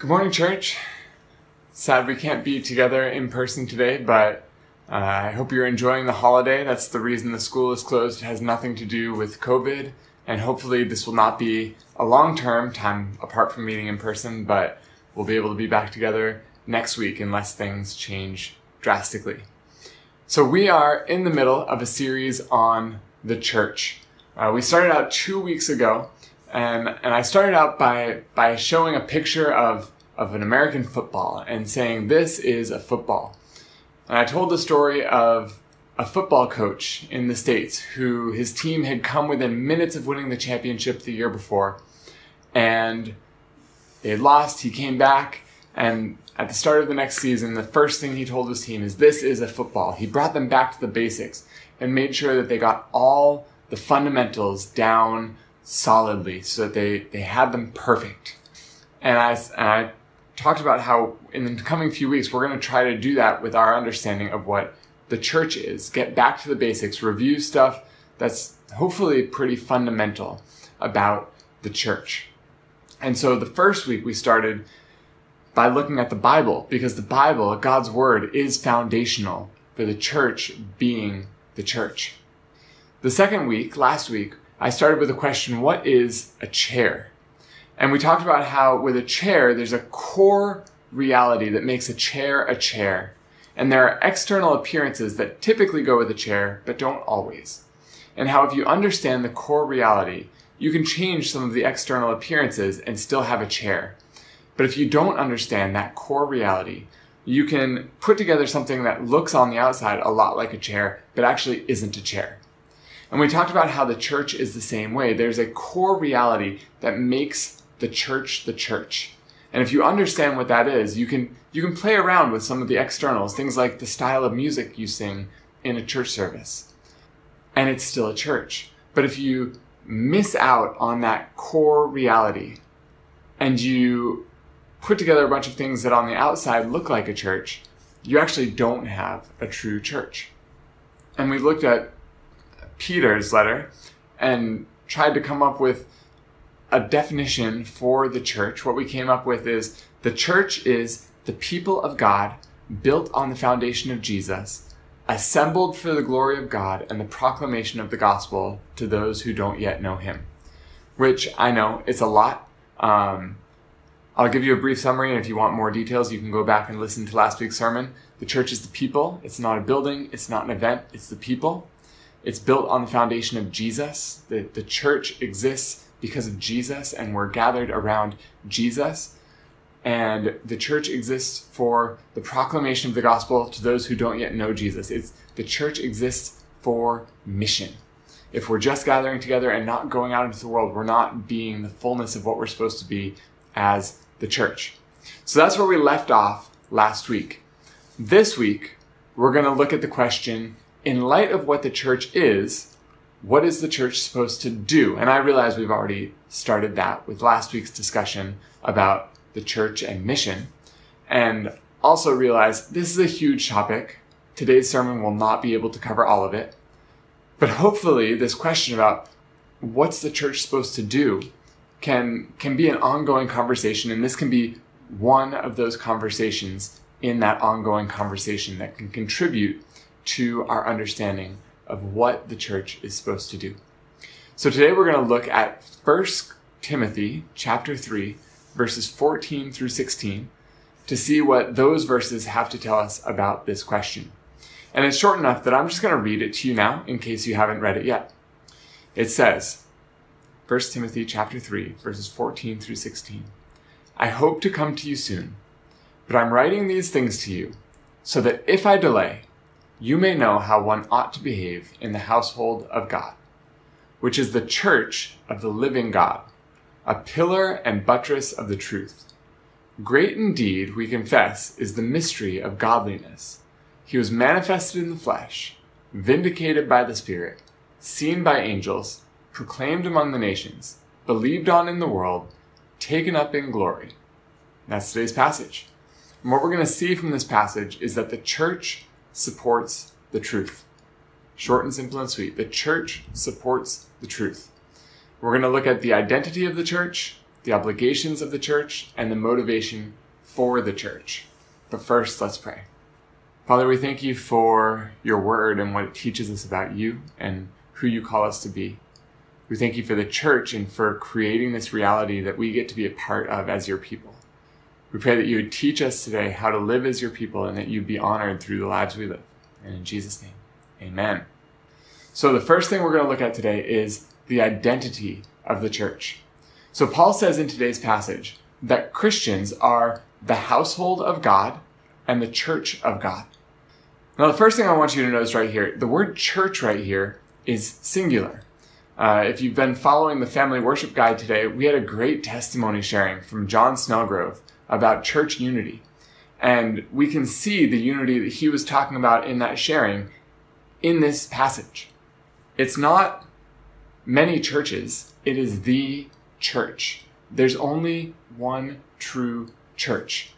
Good morning, church. Sad we can't be together in person today, but uh, I hope you're enjoying the holiday. That's the reason the school is closed. It has nothing to do with COVID, and hopefully, this will not be a long term time apart from meeting in person, but we'll be able to be back together next week unless things change drastically. So, we are in the middle of a series on the church. Uh, we started out two weeks ago and and I started out by by showing a picture of of an American football and saying this is a football. And I told the story of a football coach in the states who his team had come within minutes of winning the championship the year before, and they had lost. He came back, and at the start of the next season, the first thing he told his team is, "This is a football." He brought them back to the basics and made sure that they got all the fundamentals down solidly so that they, they had them perfect. And I, and I talked about how in the coming few weeks, we're going to try to do that with our understanding of what the church is, get back to the basics, review stuff that's hopefully pretty fundamental about the church. And so the first week we started by looking at the Bible because the Bible, God's word, is foundational for the church being the church. The second week, last week, I started with the question, what is a chair? And we talked about how with a chair, there's a core reality that makes a chair a chair. And there are external appearances that typically go with a chair, but don't always. And how if you understand the core reality, you can change some of the external appearances and still have a chair. But if you don't understand that core reality, you can put together something that looks on the outside a lot like a chair, but actually isn't a chair. And we talked about how the church is the same way. There's a core reality that makes the church the church. And if you understand what that is, you can you can play around with some of the externals, things like the style of music you sing in a church service. And it's still a church. But if you miss out on that core reality and you put together a bunch of things that on the outside look like a church, you actually don't have a true church. And we looked at Peter's letter and tried to come up with a definition for the church. What we came up with is the church is the people of God built on the foundation of Jesus, assembled for the glory of God and the proclamation of the gospel to those who don't yet know him. Which I know it's a lot. Um, I'll give you a brief summary, and if you want more details, you can go back and listen to last week's sermon. The church is the people. It's not a building. It's not an event. It's the people. It's built on the foundation of Jesus. The, the church exists because of Jesus, and we're gathered around Jesus. And the church exists for the proclamation of the gospel to those who don't yet know Jesus. It's, the church exists for mission. If we're just gathering together and not going out into the world, we're not being the fullness of what we're supposed to be as the church. So that's where we left off last week. This week, we're going to look at the question in light of what the church is, what is the church supposed to do? And I realize we've already started that with last week's discussion about the church and mission. And also realize this is a huge topic. Today's sermon will not be able to cover all of it. But hopefully this question about what's the church supposed to do can, can be an ongoing conversation. And this can be one of those conversations in that ongoing conversation that can contribute to our understanding of what the church is supposed to do. So today we're going to look at 1 Timothy chapter 3 verses 14 through 16 to see what those verses have to tell us about this question. And it's short enough that I'm just going to read it to you now in case you haven't read it yet. It says, 1 Timothy chapter 3 verses 14 through 16. I hope to come to you soon, but I'm writing these things to you so that if I delay, you may know how one ought to behave in the household of God, which is the church of the living God, a pillar and buttress of the truth. Great indeed, we confess, is the mystery of godliness. He was manifested in the flesh, vindicated by the Spirit, seen by angels, proclaimed among the nations, believed on in the world, taken up in glory. That's today's passage. And what we're going to see from this passage is that the church supports the truth. Short and simple and sweet. The church supports the truth. We're going to look at the identity of the church, the obligations of the church, and the motivation for the church. But first, let's pray. Father, we thank you for your word and what it teaches us about you and who you call us to be. We thank you for the church and for creating this reality that we get to be a part of as your people. We pray that you would teach us today how to live as your people and that you'd be honored through the lives we live. And in Jesus' name, amen. So the first thing we're going to look at today is the identity of the church. So Paul says in today's passage that Christians are the household of God and the church of God. Now, the first thing I want you to notice right here, the word church right here is singular. Uh, if you've been following the family worship guide today, we had a great testimony sharing from John Snellgrove about church unity. And we can see the unity that he was talking about in that sharing in this passage. It's not many churches, it is the church. There's only one true church.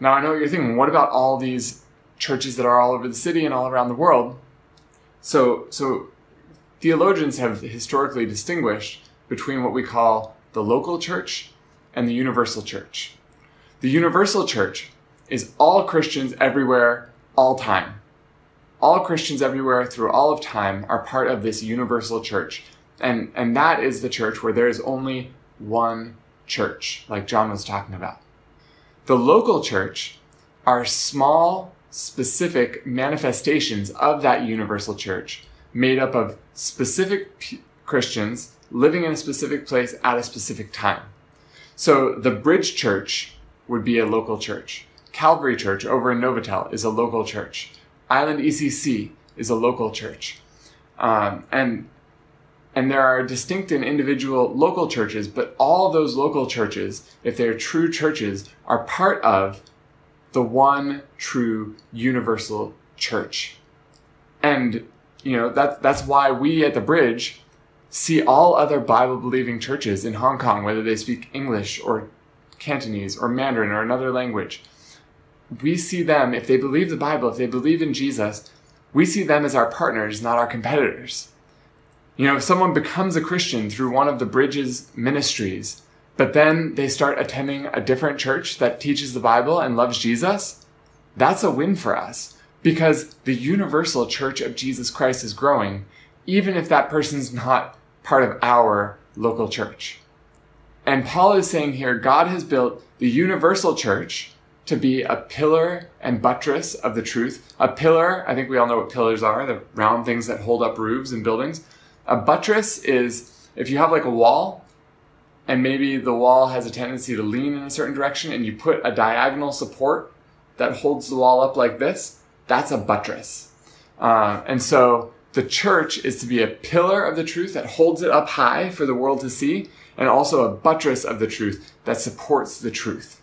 Now, I know what you're thinking, what about all these churches that are all over the city and all around the world? So, so theologians have historically distinguished between what we call the local church and the universal church. The universal church is all Christians everywhere, all time. All Christians everywhere through all of time are part of this universal church. And, and that is the church where there is only one church, like John was talking about. The local church are small, specific manifestations of that universal church made up of specific p- Christians living in a specific place at a specific time. So the Bridge Church would be a local church. Calvary Church over in Novotel is a local church. Island ECC is a local church. Um, and and there are distinct and individual local churches, but all those local churches, if they're true churches, are part of the one true universal church. And, you know, that, that's why we at the bridge see all other Bible believing churches in Hong Kong, whether they speak English or Cantonese or Mandarin or another language. We see them, if they believe the Bible, if they believe in Jesus, we see them as our partners, not our competitors. You know, if someone becomes a Christian through one of the Bridges ministries, but then they start attending a different church that teaches the Bible and loves Jesus, that's a win for us because the universal church of Jesus Christ is growing, even if that person's not part of our local church. And Paul is saying here, God has built the universal church to be a pillar and buttress of the truth. A pillar, I think we all know what pillars are, the round things that hold up roofs and buildings. A buttress is if you have like a wall and maybe the wall has a tendency to lean in a certain direction and you put a diagonal support that holds the wall up like this, that's a buttress. Uh, and so the church is to be a pillar of the truth that holds it up high for the world to see and also a buttress of the truth that supports the truth.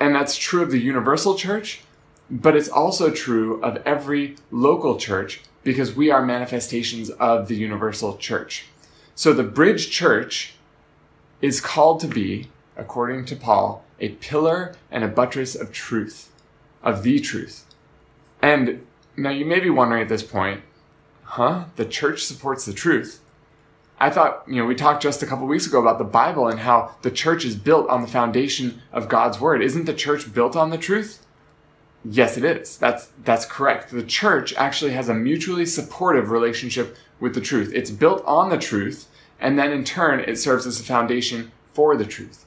And that's true of the universal church, but it's also true of every local church because we are manifestations of the universal church. So the bridge church is called to be, according to Paul, a pillar and a buttress of truth, of the truth. And now you may be wondering at this point, huh? The church supports the truth. I thought, you know, we talked just a couple weeks ago about the Bible and how the church is built on the foundation of God's word. Isn't the church built on the truth? Yes, it is. That's, that's correct. The church actually has a mutually supportive relationship with the truth. It's built on the truth, and then in turn, it serves as a foundation for the truth.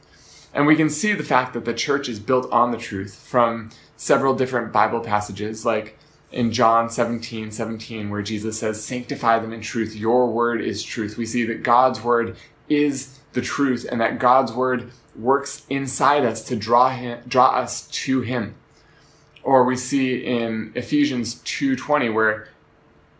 And we can see the fact that the church is built on the truth from several different Bible passages, like in John 17, 17, where Jesus says, Sanctify them in truth. Your word is truth. We see that God's word is the truth and that God's word works inside us to draw him, draw us to him. Or we see in Ephesians 2:20 where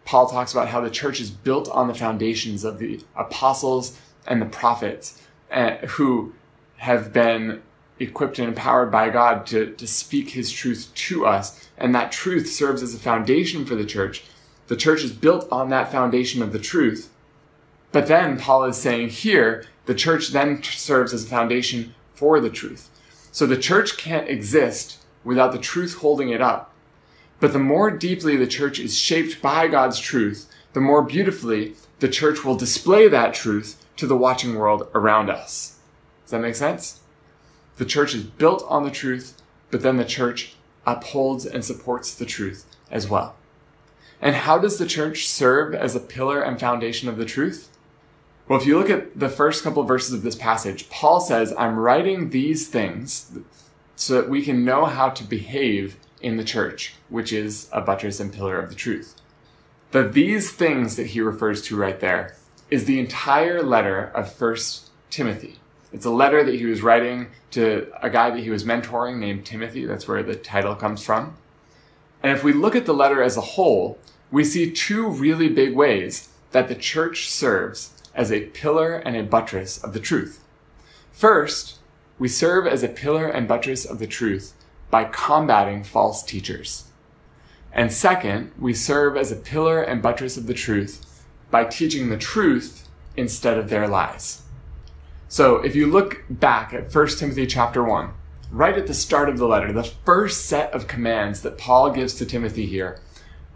Paul talks about how the church is built on the foundations of the apostles and the prophets uh, who have been equipped and empowered by God to, to speak his truth to us. And that truth serves as a foundation for the church. The church is built on that foundation of the truth. But then Paul is saying here, the church then serves as a foundation for the truth. So the church can't exist without the truth holding it up. But the more deeply the church is shaped by God's truth, the more beautifully the church will display that truth to the watching world around us. Does Does that make sense? The church is built on the truth, but then the church upholds and supports the truth as well. And how does the church serve as a pillar and foundation of the truth? Well, if you look at the first couple of verses of this passage, Paul says, I'm writing these things so that we can know how to behave in the church, which is a buttress and pillar of the truth. The these things that he refers to right there is the entire letter of First Timothy. It's a letter that he was writing to a guy that he was mentoring named Timothy. That's where the title comes from. And if we look at the letter as a whole, we see two really big ways that the church serves as a pillar and a buttress of the truth. First, we serve as a pillar and buttress of the truth by combating false teachers. And second, we serve as a pillar and buttress of the truth by teaching the truth instead of their lies. So if you look back at 1 Timothy chapter 1, right at the start of the letter, the first set of commands that Paul gives to Timothy here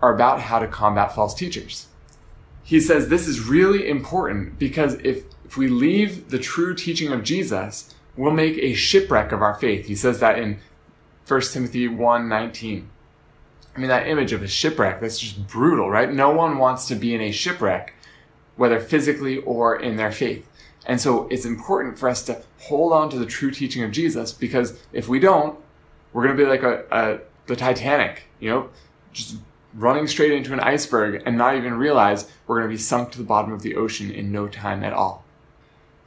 are about how to combat false teachers. He says this is really important because if, if we leave the true teaching of Jesus, we'll make a shipwreck of our faith. He says that in 1 Timothy 1 19. I mean, that image of a shipwreck, that's just brutal, right? No one wants to be in a shipwreck, whether physically or in their faith. And so it's important for us to hold on to the true teaching of Jesus because if we don't, we're going to be like a, a, the Titanic, you know, just running straight into an iceberg and not even realize we're going to be sunk to the bottom of the ocean in no time at all.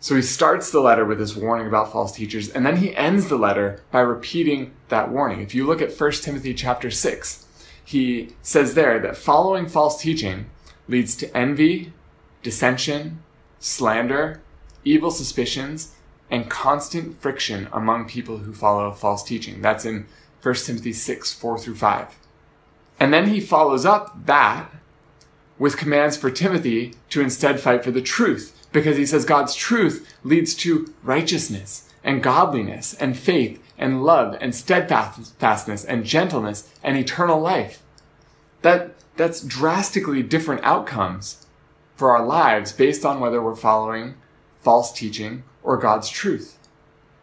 So he starts the letter with this warning about false teachers, and then he ends the letter by repeating that warning. If you look at 1 Timothy chapter 6, he says there that following false teaching leads to envy, dissension, slander, evil suspicions, and constant friction among people who follow false teaching. That's in 1 Timothy 6, 4 through 5. And then he follows up that with commands for Timothy to instead fight for the truth, because he says God's truth leads to righteousness and godliness and faith and love and steadfastness and gentleness and eternal life. That, that's drastically different outcomes for our lives based on whether we're following false teaching or God's truth.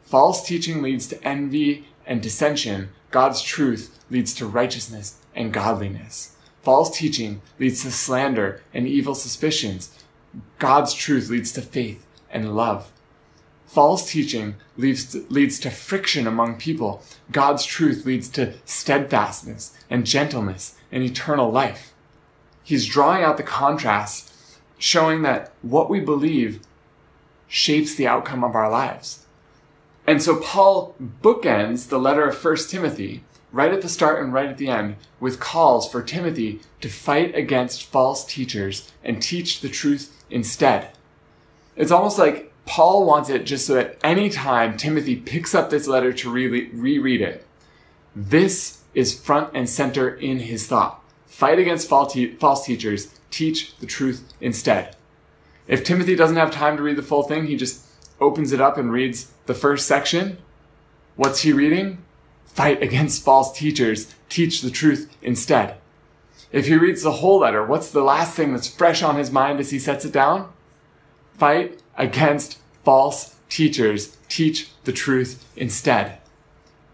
False teaching leads to envy and dissension. God's truth leads to righteousness and godliness. False teaching leads to slander and evil suspicions. God's truth leads to faith and love. False teaching leads to, leads to friction among people. God's truth leads to steadfastness and gentleness and eternal life. He's drawing out the contrast, showing that what we believe shapes the outcome of our lives. And so Paul bookends the letter of 1 Timothy right at the start and right at the end with calls for Timothy to fight against false teachers and teach the truth instead. It's almost like Paul wants it just so that anytime Timothy picks up this letter to re- reread it, this is front and center in his thought. Fight against false teachers, teach the truth instead. If Timothy doesn't have time to read the full thing, he just opens it up and reads the first section. What's he reading? Fight against false teachers, teach the truth instead. If he reads the whole letter, what's the last thing that's fresh on his mind as he sets it down? Fight against false teachers. Teach the truth instead.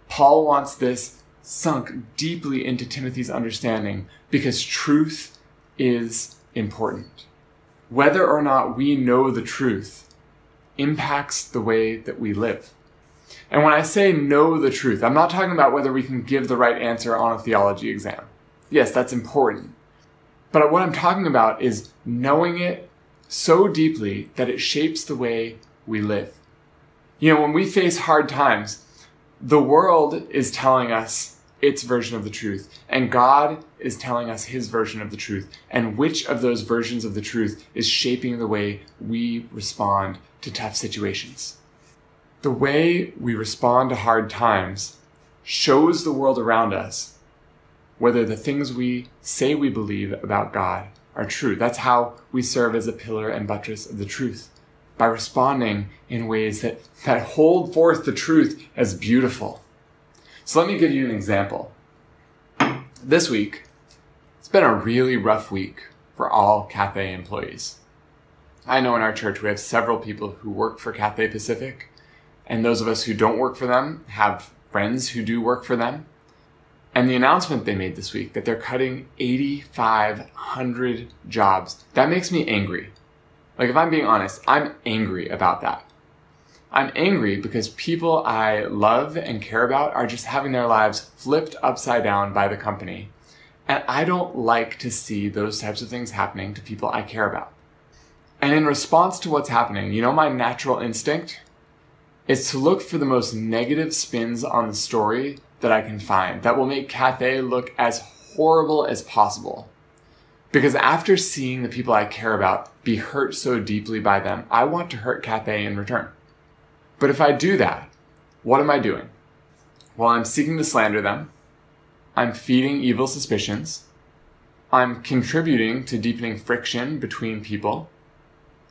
Paul wants this sunk deeply into Timothy's understanding because truth is important. Whether or not we know the truth impacts the way that we live. And when I say know the truth, I'm not talking about whether we can give the right answer on a theology exam. Yes, that's important. But what I'm talking about is knowing it so deeply that it shapes the way we live. You know, when we face hard times, the world is telling us its version of the truth, and God is telling us his version of the truth. And which of those versions of the truth is shaping the way we respond to tough situations? The way we respond to hard times shows the world around us whether the things we say we believe about God are true. That's how we serve as a pillar and buttress of the truth by responding in ways that, that hold forth the truth as beautiful. So let me give you an example. This week, it's been a really rough week for all Cathay employees. I know in our church we have several people who work for Cathay Pacific, and those of us who don't work for them have friends who do work for them. And the announcement they made this week that they're cutting 8,500 jobs, that makes me angry. Like, if I'm being honest, I'm angry about that. I'm angry because people I love and care about are just having their lives flipped upside down by the company. And I don't like to see those types of things happening to people I care about. And in response to what's happening, you know, my natural instinct is to look for the most negative spins on the story that I can find that will make Cathay look as horrible as possible. Because after seeing the people I care about be hurt so deeply by them, I want to hurt Cathay in return. But if I do that, what am I doing? Well, I'm seeking to slander them. I'm feeding evil suspicions. I'm contributing to deepening friction between people.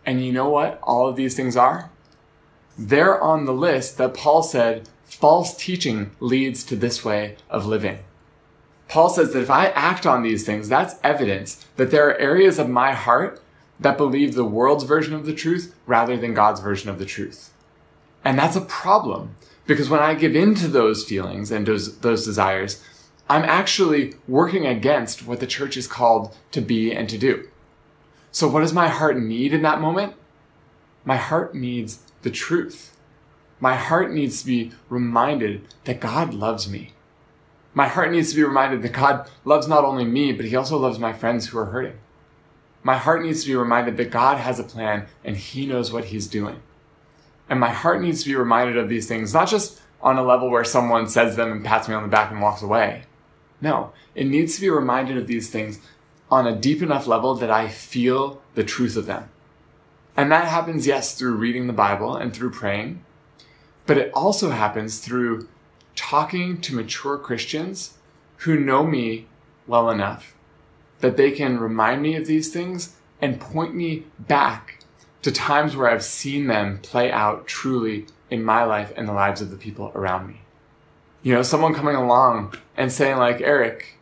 And you know what all of these things are? They're on the list that Paul said false teaching leads to this way of living. Paul says that if I act on these things, that's evidence that there are areas of my heart that believe the world's version of the truth rather than God's version of the truth. And that's a problem because when I give in to those feelings and those, those desires, I'm actually working against what the church is called to be and to do. So what does my heart need in that moment? My heart needs the truth. My heart needs to be reminded that God loves me. My heart needs to be reminded that God loves not only me, but he also loves my friends who are hurting. My heart needs to be reminded that God has a plan and he knows what he's doing. And my heart needs to be reminded of these things, not just on a level where someone says them and pats me on the back and walks away. No, it needs to be reminded of these things on a deep enough level that I feel the truth of them. And that happens, yes, through reading the Bible and through praying, but it also happens through talking to mature Christians who know me well enough that they can remind me of these things and point me back to times where I've seen them play out truly in my life and the lives of the people around me. You know, someone coming along and saying like, Eric,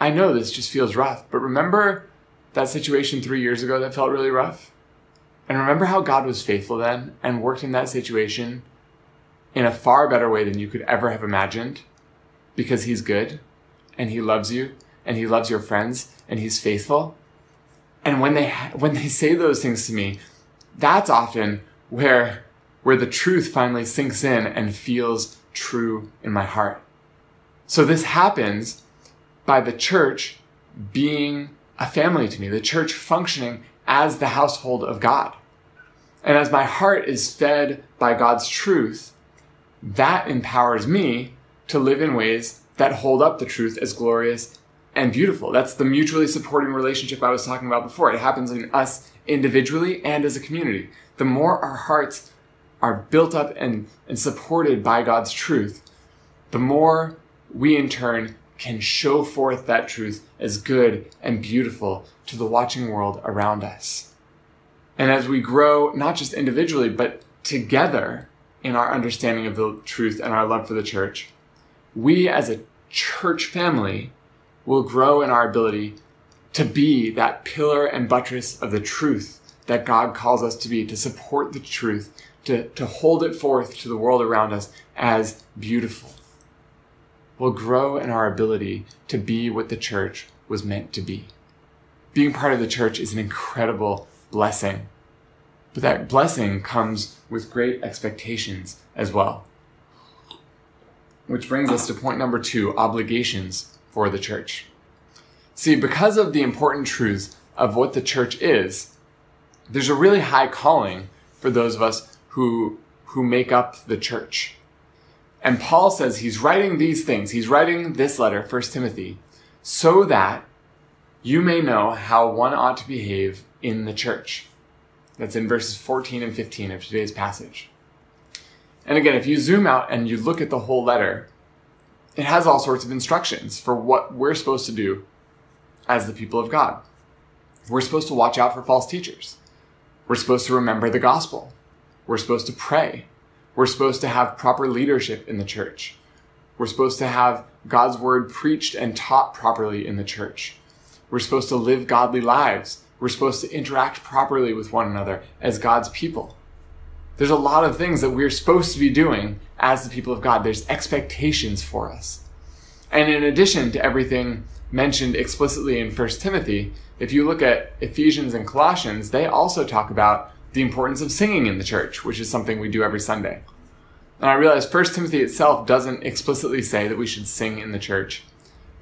I know this just feels rough, but remember that situation three years ago that felt really rough? And remember how God was faithful then and worked in that situation in a far better way than you could ever have imagined because he's good and he loves you and he loves your friends and he's faithful. And when they, when they say those things to me, that's often where, where the truth finally sinks in and feels true in my heart. So this happens by the church being a family to me, the church functioning as the household of God. And as my heart is fed by God's truth, that empowers me to live in ways that hold up the truth as glorious and beautiful. That's the mutually supporting relationship I was talking about before. It happens in us individually and as a community. The more our hearts are built up and, and supported by God's truth, the more we in turn can show forth that truth as good and beautiful to the watching world around us. And as we grow, not just individually, but together in our understanding of the truth and our love for the church, we as a church family will grow in our ability to be that pillar and buttress of the truth that God calls us to be, to support the truth, to, to hold it forth to the world around us as beautiful. We'll grow in our ability to be what the church was meant to be. Being part of the church is an incredible blessing. But that blessing comes with great expectations as well. Which brings us to point number two obligations for the church. See, because of the important truths of what the church is, there's a really high calling for those of us who, who make up the church. And Paul says he's writing these things. He's writing this letter, 1 Timothy, so that you may know how one ought to behave in the church. That's in verses 14 and 15 of today's passage. And again, if you zoom out and you look at the whole letter, it has all sorts of instructions for what we're supposed to do as the people of God. We're supposed to watch out for false teachers. We're supposed to remember the gospel. We're supposed to pray. We're supposed to have proper leadership in the church. We're supposed to have God's word preached and taught properly in the church. We're supposed to live godly lives. We're supposed to interact properly with one another as God's people. There's a lot of things that we're supposed to be doing as the people of God. There's expectations for us. And in addition to everything mentioned explicitly in 1 Timothy, if you look at Ephesians and Colossians, they also talk about the importance of singing in the church, which is something we do every Sunday. And I realize 1 Timothy itself doesn't explicitly say that we should sing in the church,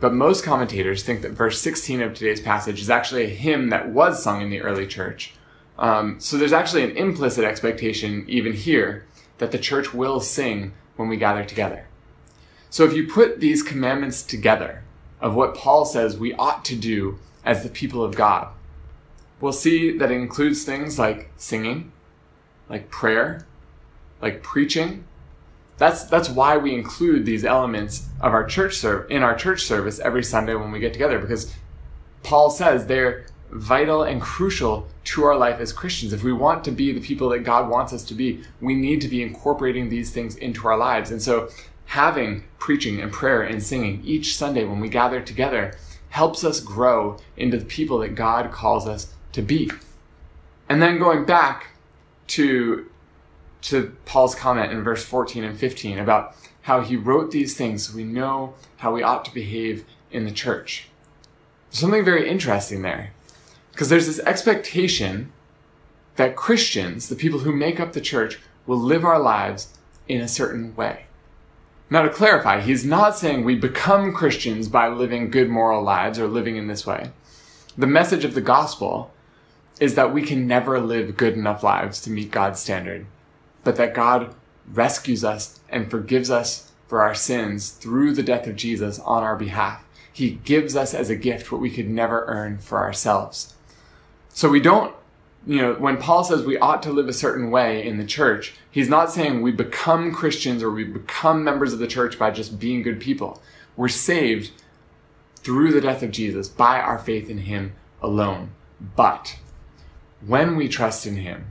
but most commentators think that verse 16 of today's passage is actually a hymn that was sung in the early church. Um, so there's actually an implicit expectation, even here, that the church will sing when we gather together. So if you put these commandments together of what Paul says we ought to do as the people of God, we'll see that it includes things like singing, like prayer, like preaching. That's, that's why we include these elements of our church serve in our church service every Sunday when we get together because Paul says they're vital and crucial to our life as Christians. If we want to be the people that God wants us to be, we need to be incorporating these things into our lives. And so having preaching and prayer and singing each Sunday when we gather together helps us grow into the people that God calls us to be. And then going back to to Paul's comment in verse 14 and 15 about how he wrote these things so we know how we ought to behave in the church. Something very interesting there. Because there's this expectation that Christians, the people who make up the church, will live our lives in a certain way. Now, to clarify, he's not saying we become Christians by living good moral lives or living in this way. The message of the gospel is that we can never live good enough lives to meet God's standard, but that God rescues us and forgives us for our sins through the death of Jesus on our behalf. He gives us as a gift what we could never earn for ourselves. So we don't you know, when Paul says we ought to live a certain way in the church, he's not saying we become Christians or we become members of the church by just being good people. We're saved through the death of Jesus by our faith in him alone. But when we trust in him,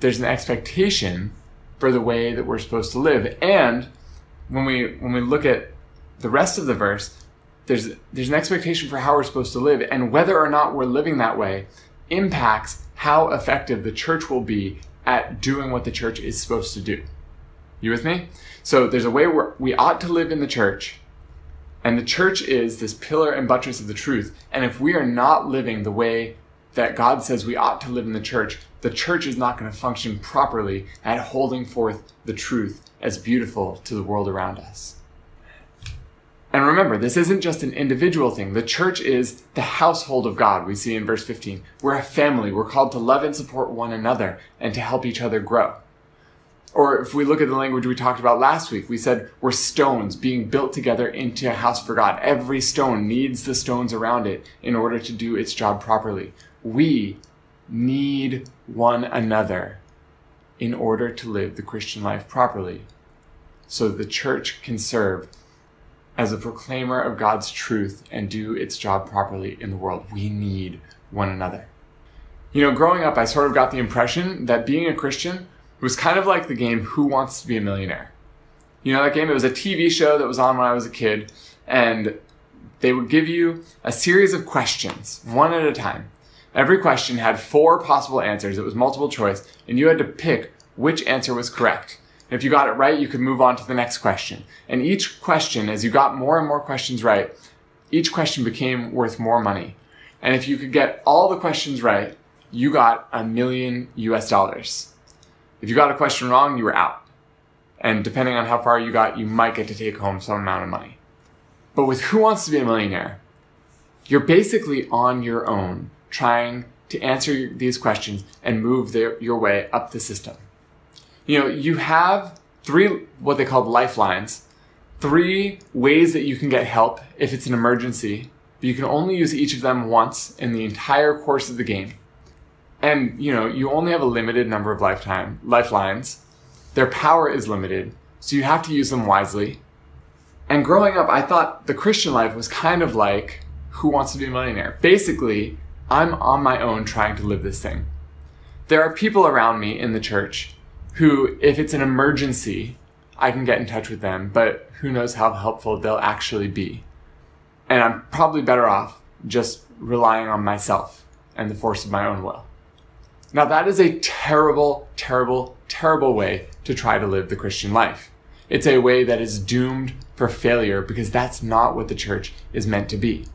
there's an expectation for the way that we're supposed to live. And when we when we look at the rest of the verse, there's there's an expectation for how we're supposed to live and whether or not we're living that way impacts how effective the church will be at doing what the church is supposed to do. You with me? So there's a way where we ought to live in the church, and the church is this pillar and buttress of the truth. And if we are not living the way that God says we ought to live in the church, the church is not going to function properly at holding forth the truth as beautiful to the world around us. And remember, this isn't just an individual thing. The church is the household of God, we see in verse 15. We're a family. We're called to love and support one another and to help each other grow. Or if we look at the language we talked about last week, we said we're stones being built together into a house for God. Every stone needs the stones around it in order to do its job properly. We need one another in order to live the Christian life properly so the church can serve as a proclaimer of God's truth and do its job properly in the world. We need one another. You know, growing up, I sort of got the impression that being a Christian was kind of like the game Who Wants to Be a Millionaire? You know, that game, it was a TV show that was on when I was a kid, and they would give you a series of questions, one at a time. Every question had four possible answers. It was multiple choice, and you had to pick which answer was correct. If you got it right, you could move on to the next question. And each question, as you got more and more questions right, each question became worth more money. And if you could get all the questions right, you got a million US dollars. If you got a question wrong, you were out. And depending on how far you got, you might get to take home some amount of money. But with Who Wants to Be a Millionaire, you're basically on your own trying to answer these questions and move the, your way up the system you know, you have three, what they call lifelines, three ways that you can get help if it's an emergency, but you can only use each of them once in the entire course of the game. And, you know, you only have a limited number of lifetime lifelines. Their power is limited, so you have to use them wisely. And growing up, I thought the Christian life was kind of like Who Wants to Be a Millionaire? Basically, I'm on my own trying to live this thing. There are people around me in the church who, if it's an emergency, I can get in touch with them, but who knows how helpful they'll actually be. And I'm probably better off just relying on myself and the force of my own will. Now, that is a terrible, terrible terrible way to try to live the Christian life. It's a way that is doomed for failure because that's not what the church is meant to be.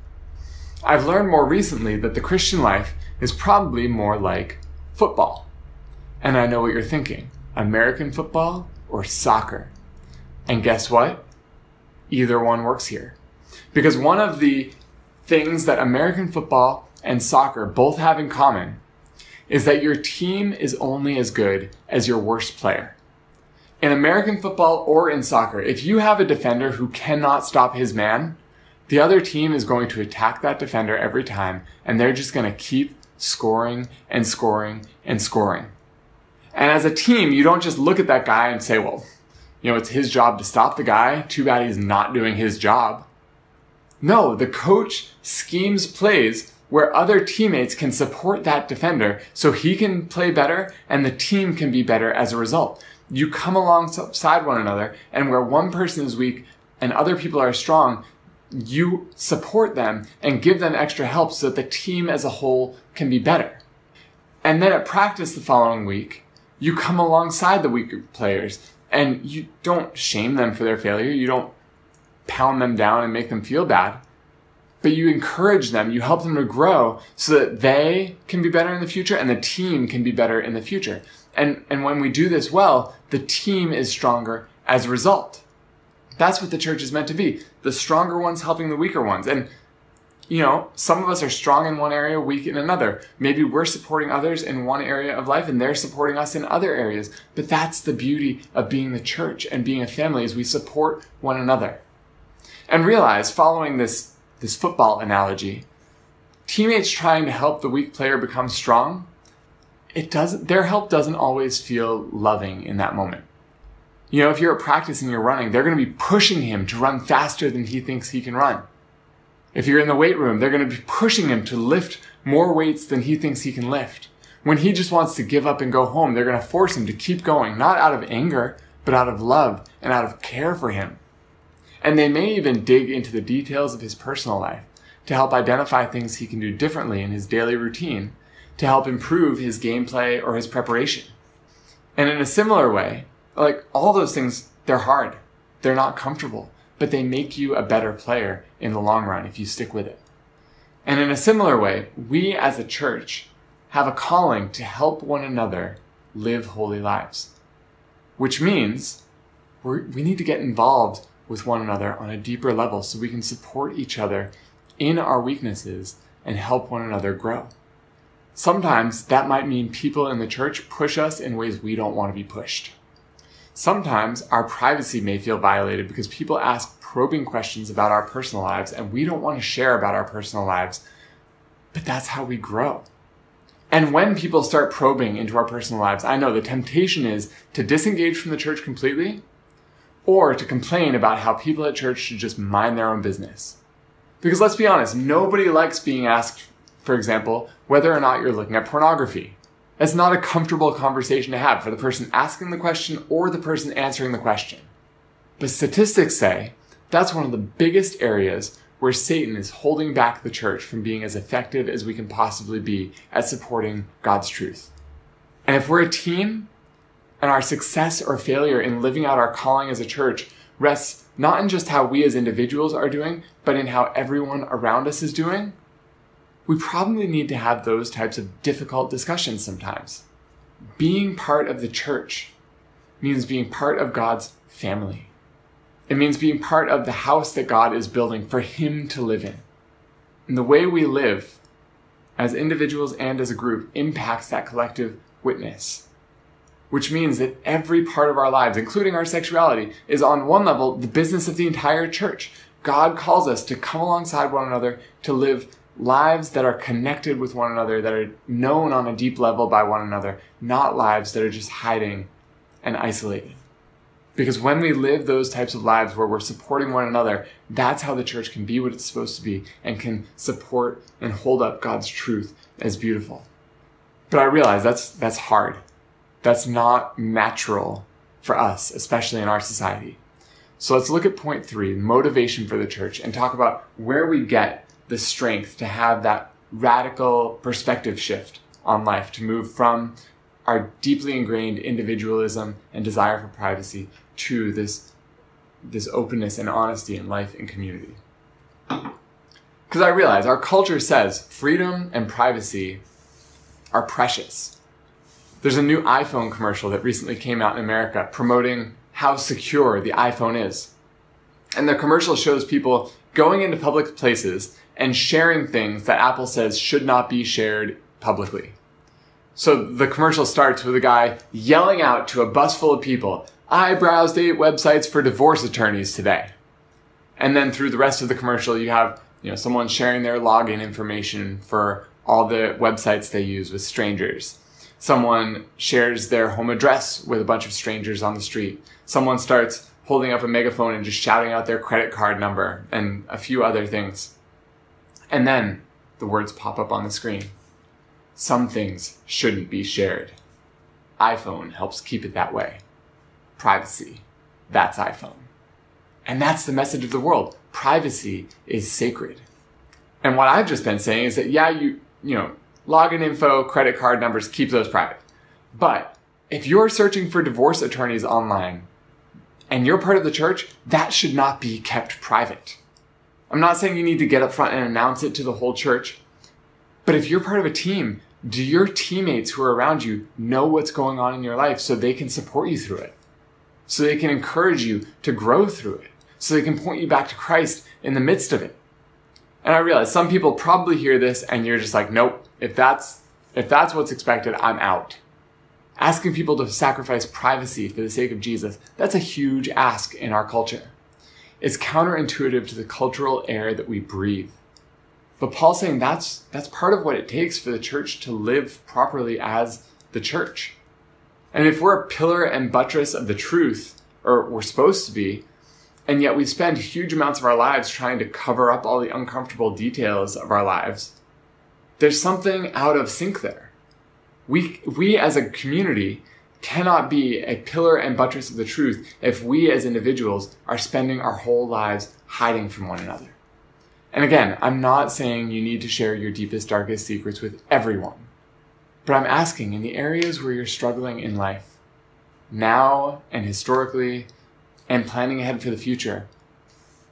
I've learned more recently that the Christian life is probably more like football. And I know what you're thinking American football or soccer? And guess what? Either one works here. Because one of the things that American football and soccer both have in common is that your team is only as good as your worst player. In American football or in soccer, if you have a defender who cannot stop his man, the other team is going to attack that defender every time and they're just going to keep scoring and scoring and scoring. And as a team, you don't just look at that guy and say, well, you know, it's his job to stop the guy. Too bad he's not doing his job. No, the coach schemes plays where other teammates can support that defender so he can play better and the team can be better as a result. You come alongside one another and where one person is weak and other people are strong, you support them and give them extra help so that the team as a whole can be better. And then at practice the following week, you come alongside the weaker players and you don't shame them for their failure. You don't pound them down and make them feel bad but you encourage them, you help them to grow so that they can be better in the future and the team can be better in the future. And, and when we do this well, the team is stronger as a result. That's what the church is meant to be. The stronger ones helping the weaker ones. And, you know, some of us are strong in one area, weak in another. Maybe we're supporting others in one area of life and they're supporting us in other areas. But that's the beauty of being the church and being a family is we support one another. And realize following this this football analogy, teammates trying to help the weak player become strong, it doesn't, their help doesn't always feel loving in that moment. You know, if you're at practice and you're running, they're going to be pushing him to run faster than he thinks he can run. If you're in the weight room, they're going to be pushing him to lift more weights than he thinks he can lift. When he just wants to give up and go home, they're going to force him to keep going, not out of anger, but out of love and out of care for him. And they may even dig into the details of his personal life to help identify things he can do differently in his daily routine to help improve his gameplay or his preparation. And in a similar way, like all those things, they're hard. They're not comfortable, but they make you a better player in the long run if you stick with it. And in a similar way, we as a church have a calling to help one another live holy lives, which means we need to get involved with one another on a deeper level so we can support each other in our weaknesses and help one another grow. Sometimes that might mean people in the church push us in ways we don't want to be pushed. Sometimes our privacy may feel violated because people ask probing questions about our personal lives and we don't want to share about our personal lives. But that's how we grow. And when people start probing into our personal lives, I know the temptation is to disengage from the church completely or to complain about how people at church should just mind their own business. Because let's be honest, nobody likes being asked, for example, whether or not you're looking at pornography. That's not a comfortable conversation to have for the person asking the question or the person answering the question. But statistics say that's one of the biggest areas where Satan is holding back the church from being as effective as we can possibly be at supporting God's truth. And if we're a team, and our success or failure in living out our calling as a church rests not in just how we as individuals are doing, but in how everyone around us is doing, we probably need to have those types of difficult discussions sometimes. Being part of the church means being part of God's family. It means being part of the house that God is building for Him to live in. And the way we live as individuals and as a group impacts that collective witness which means that every part of our lives, including our sexuality, is on one level the business of the entire church. God calls us to come alongside one another to live lives that are connected with one another, that are known on a deep level by one another, not lives that are just hiding and isolated. Because when we live those types of lives where we're supporting one another, that's how the church can be what it's supposed to be and can support and hold up God's truth as beautiful. But I realize that's, that's hard that's not natural for us, especially in our society. So let's look at point three, motivation for the church, and talk about where we get the strength to have that radical perspective shift on life, to move from our deeply ingrained individualism and desire for privacy to this, this openness and honesty in life and community. Because I realize our culture says freedom and privacy are precious. There's a new iPhone commercial that recently came out in America promoting how secure the iPhone is. And the commercial shows people going into public places and sharing things that Apple says should not be shared publicly. So the commercial starts with a guy yelling out to a bus full of people, I browsed eight websites for divorce attorneys today. And then through the rest of the commercial, you have, you know, someone sharing their login information for all the websites they use with strangers. Someone shares their home address with a bunch of strangers on the street. Someone starts holding up a megaphone and just shouting out their credit card number and a few other things. And then the words pop up on the screen some things shouldn't be shared. iPhone helps keep it that way. Privacy, that's iPhone. And that's the message of the world. Privacy is sacred. And what I've just been saying is that, yeah, you, you know, login info, credit card numbers, keep those private. But if you're searching for divorce attorneys online and you're part of the church, that should not be kept private. I'm not saying you need to get up front and announce it to the whole church, but if you're part of a team do your teammates who are around you know what's going on in your life so they can support you through it? So they can encourage you to grow through it. So they can point you back to Christ in the midst of it. And I realize some people probably hear this and you're just like, nope, if that's, if that's what's expected, I'm out. Asking people to sacrifice privacy for the sake of Jesus, that's a huge ask in our culture. It's counterintuitive to the cultural air that we breathe. But Paul's saying that's, that's part of what it takes for the church to live properly as the church. And if we're a pillar and buttress of the truth, or we're supposed to be, and yet we spend huge amounts of our lives trying to cover up all the uncomfortable details of our lives, there's something out of sync there. We, we as a community cannot be a pillar and buttress of the truth if we as individuals are spending our whole lives hiding from one another. And again, I'm not saying you need to share your deepest, darkest secrets with everyone. But I'm asking in the areas where you're struggling in life, now and historically, and planning ahead for the future,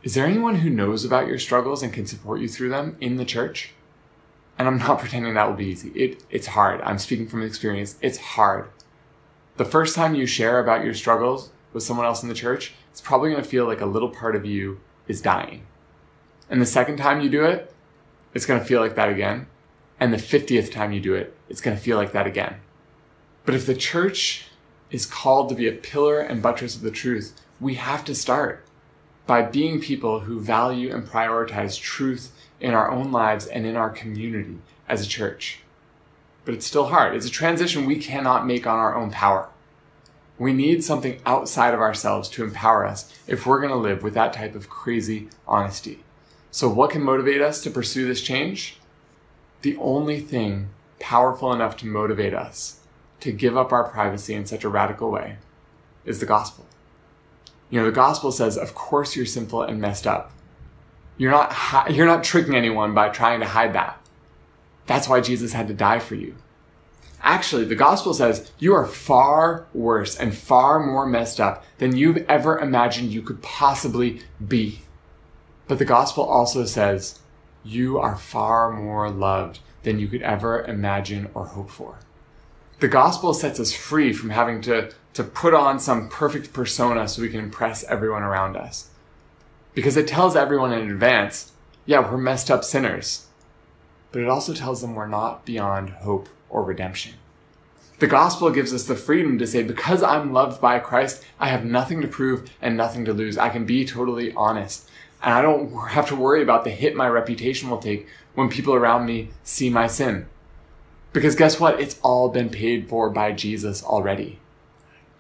is there anyone who knows about your struggles and can support you through them in the church? And I'm not pretending that will be easy. It, it's hard. I'm speaking from experience. It's hard. The first time you share about your struggles with someone else in the church, it's probably going to feel like a little part of you is dying. And the second time you do it, it's going to feel like that again. And the 50th time you do it, it's going to feel like that again. But if the church is called to be a pillar and buttress of the truth, we have to start by being people who value and prioritize truth in our own lives and in our community as a church. But it's still hard. It's a transition we cannot make on our own power. We need something outside of ourselves to empower us if we're going to live with that type of crazy honesty. So, what can motivate us to pursue this change? The only thing powerful enough to motivate us to give up our privacy in such a radical way is the gospel. You know, the gospel says, of course you're sinful and messed up. You're not, hi- you're not tricking anyone by trying to hide that. That's why Jesus had to die for you. Actually, the gospel says you are far worse and far more messed up than you've ever imagined you could possibly be. But the gospel also says you are far more loved than you could ever imagine or hope for. The gospel sets us free from having to, to put on some perfect persona so we can impress everyone around us. Because it tells everyone in advance, yeah, we're messed up sinners. But it also tells them we're not beyond hope or redemption. The gospel gives us the freedom to say, because I'm loved by Christ, I have nothing to prove and nothing to lose. I can be totally honest. And I don't have to worry about the hit my reputation will take when people around me see my sin. Because guess what? It's all been paid for by Jesus already.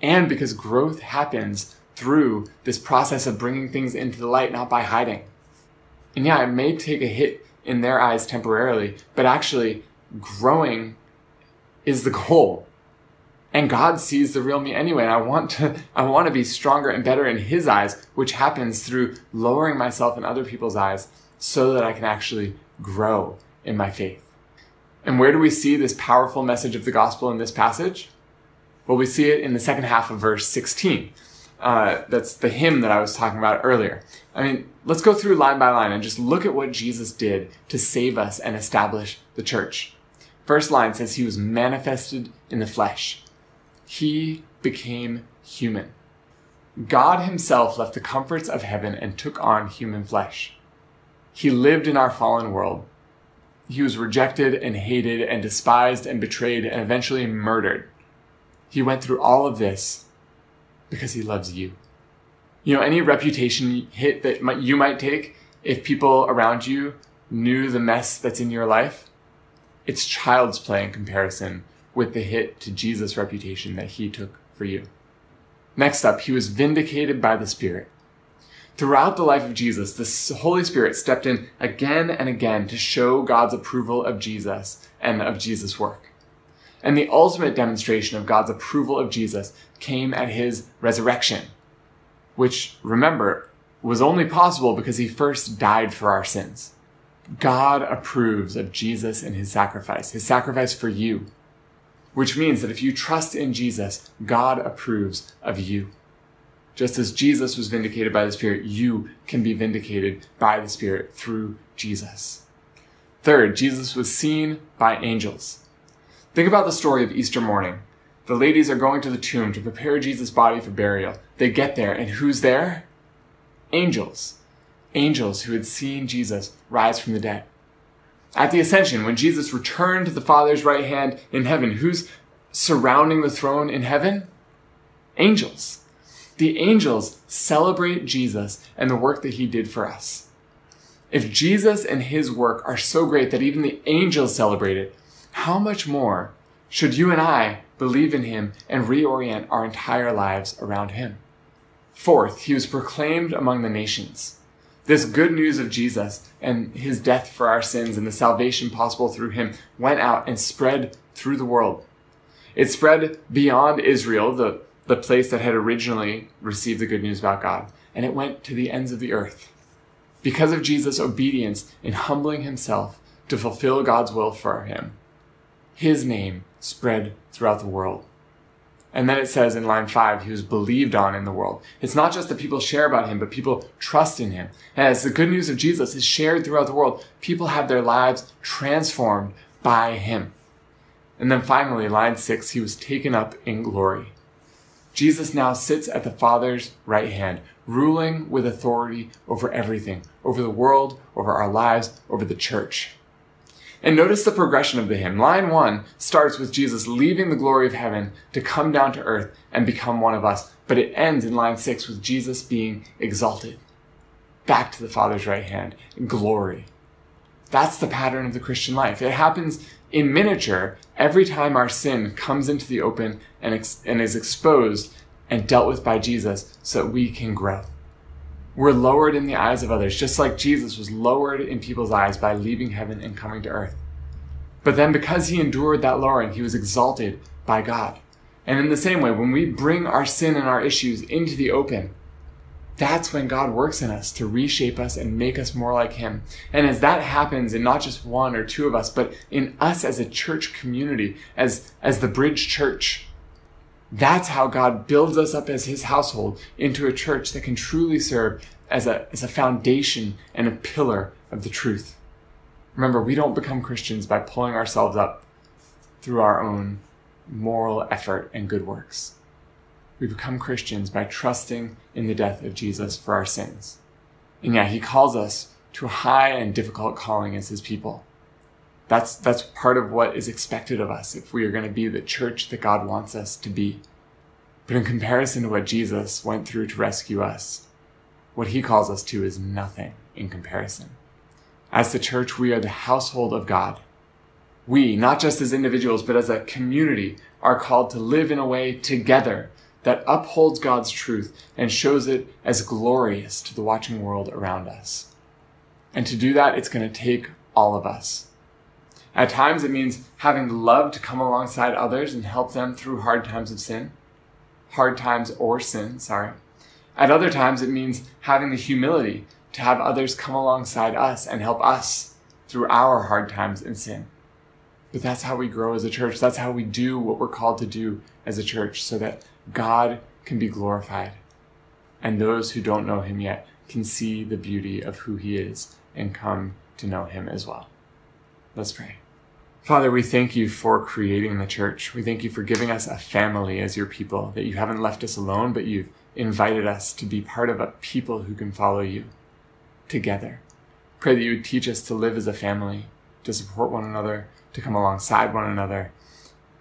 And because growth happens through this process of bringing things into the light, not by hiding. And yeah, it may take a hit in their eyes temporarily, but actually growing is the goal and God sees the real me anyway. And I want to, I want to be stronger and better in His eyes, which happens through lowering myself in other people's eyes so that I can actually grow in my faith. And where do we see this powerful message of the gospel in this passage? Well, we see it in the second half of verse 16. Uh, that's the hymn that I was talking about earlier. I mean, let's go through line by line and just look at what Jesus did to save us and establish the church. First line says he was manifested in the flesh. He became human. God himself left the comforts of heaven and took on human flesh. He lived in our fallen world. He was rejected and hated and despised and betrayed and eventually murdered. He went through all of this because he loves you. You know, any reputation hit that you might take if people around you knew the mess that's in your life, it's child's play in comparison with the hit to Jesus' reputation that he took for you. Next up, he was vindicated by the Spirit. Throughout the life of Jesus, the Holy Spirit stepped in again and again to show God's approval of Jesus and of Jesus' work. And the ultimate demonstration of God's approval of Jesus came at his resurrection, which, remember, was only possible because he first died for our sins. God approves of Jesus and his sacrifice, his sacrifice for you, which means that if you trust in Jesus, God approves of you. Just as Jesus was vindicated by the Spirit, you can be vindicated by the Spirit through Jesus. Third, Jesus was seen by angels. Think about the story of Easter morning. The ladies are going to the tomb to prepare Jesus' body for burial. They get there, and who's there? Angels. Angels who had seen Jesus rise from the dead. At the ascension, when Jesus returned to the Father's right hand in heaven, who's surrounding the throne in heaven? Angels. The angels celebrate Jesus and the work that he did for us. If Jesus and his work are so great that even the angels celebrate it, how much more should you and I believe in him and reorient our entire lives around him? Fourth, he was proclaimed among the nations. This good news of Jesus and his death for our sins and the salvation possible through him went out and spread through the world. It spread beyond Israel, the, the place that had originally received the good news about God, and it went to the ends of the earth. Because of Jesus' obedience in humbling himself to fulfill God's will for him, his name spread throughout the world. And then it says in line five, he was believed on in the world. It's not just that people share about him, but people trust in him. As the good news of Jesus is shared throughout the world, people have their lives transformed by him. And then finally, line six, he was taken up in glory. Jesus now sits at the Father's right hand, ruling with authority over everything, over the world, over our lives, over the church. And notice the progression of the hymn. Line one starts with Jesus leaving the glory of heaven to come down to earth and become one of us. But it ends in line six with Jesus being exalted back to the Father's right hand glory. That's the pattern of the Christian life. It happens in miniature every time our sin comes into the open and, ex- and is exposed and dealt with by Jesus so that we can grow. We're lowered in the eyes of others, just like Jesus was lowered in people's eyes by leaving heaven and coming to earth. But then, because he endured that lowering, he was exalted by God. And in the same way, when we bring our sin and our issues into the open, that's when God works in us to reshape us and make us more like Him. And as that happens in not just one or two of us, but in us as a church community, as, as the bridge church, that's how God builds us up as his household into a church that can truly serve as a, as a foundation and a pillar of the truth. Remember, we don't become Christians by pulling ourselves up through our own moral effort and good works. We become Christians by trusting in the death of Jesus for our sins. And yet he calls us to a high and difficult calling as his people. That's, that's part of what is expected of us if we are going to be the church that God wants us to be. But in comparison to what Jesus went through to rescue us, what he calls us to is nothing in comparison. As the church, we are the household of God. We, not just as individuals, but as a community, are called to live in a way together that upholds God's truth and shows it as glorious to the watching world around us. And to do that, it's going to take all of us. At times, it means having the love to come alongside others and help them through hard times of sin. Hard times or sin, sorry. At other times, it means having the humility to have others come alongside us and help us through our hard times in sin. But that's how we grow as a church. That's how we do what we're called to do as a church so that God can be glorified. And those who don't know him yet can see the beauty of who he is and come to know him as well. Let's pray. Father, we thank you for creating the church. We thank you for giving us a family as your people, that you haven't left us alone, but you've invited us to be part of a people who can follow you together. Pray that you would teach us to live as a family, to support one another, to come alongside one another,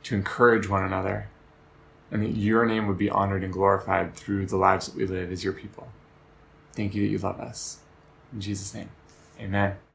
to encourage one another, and that your name would be honored and glorified through the lives that we live as your people. Thank you that you love us. In Jesus' name, amen.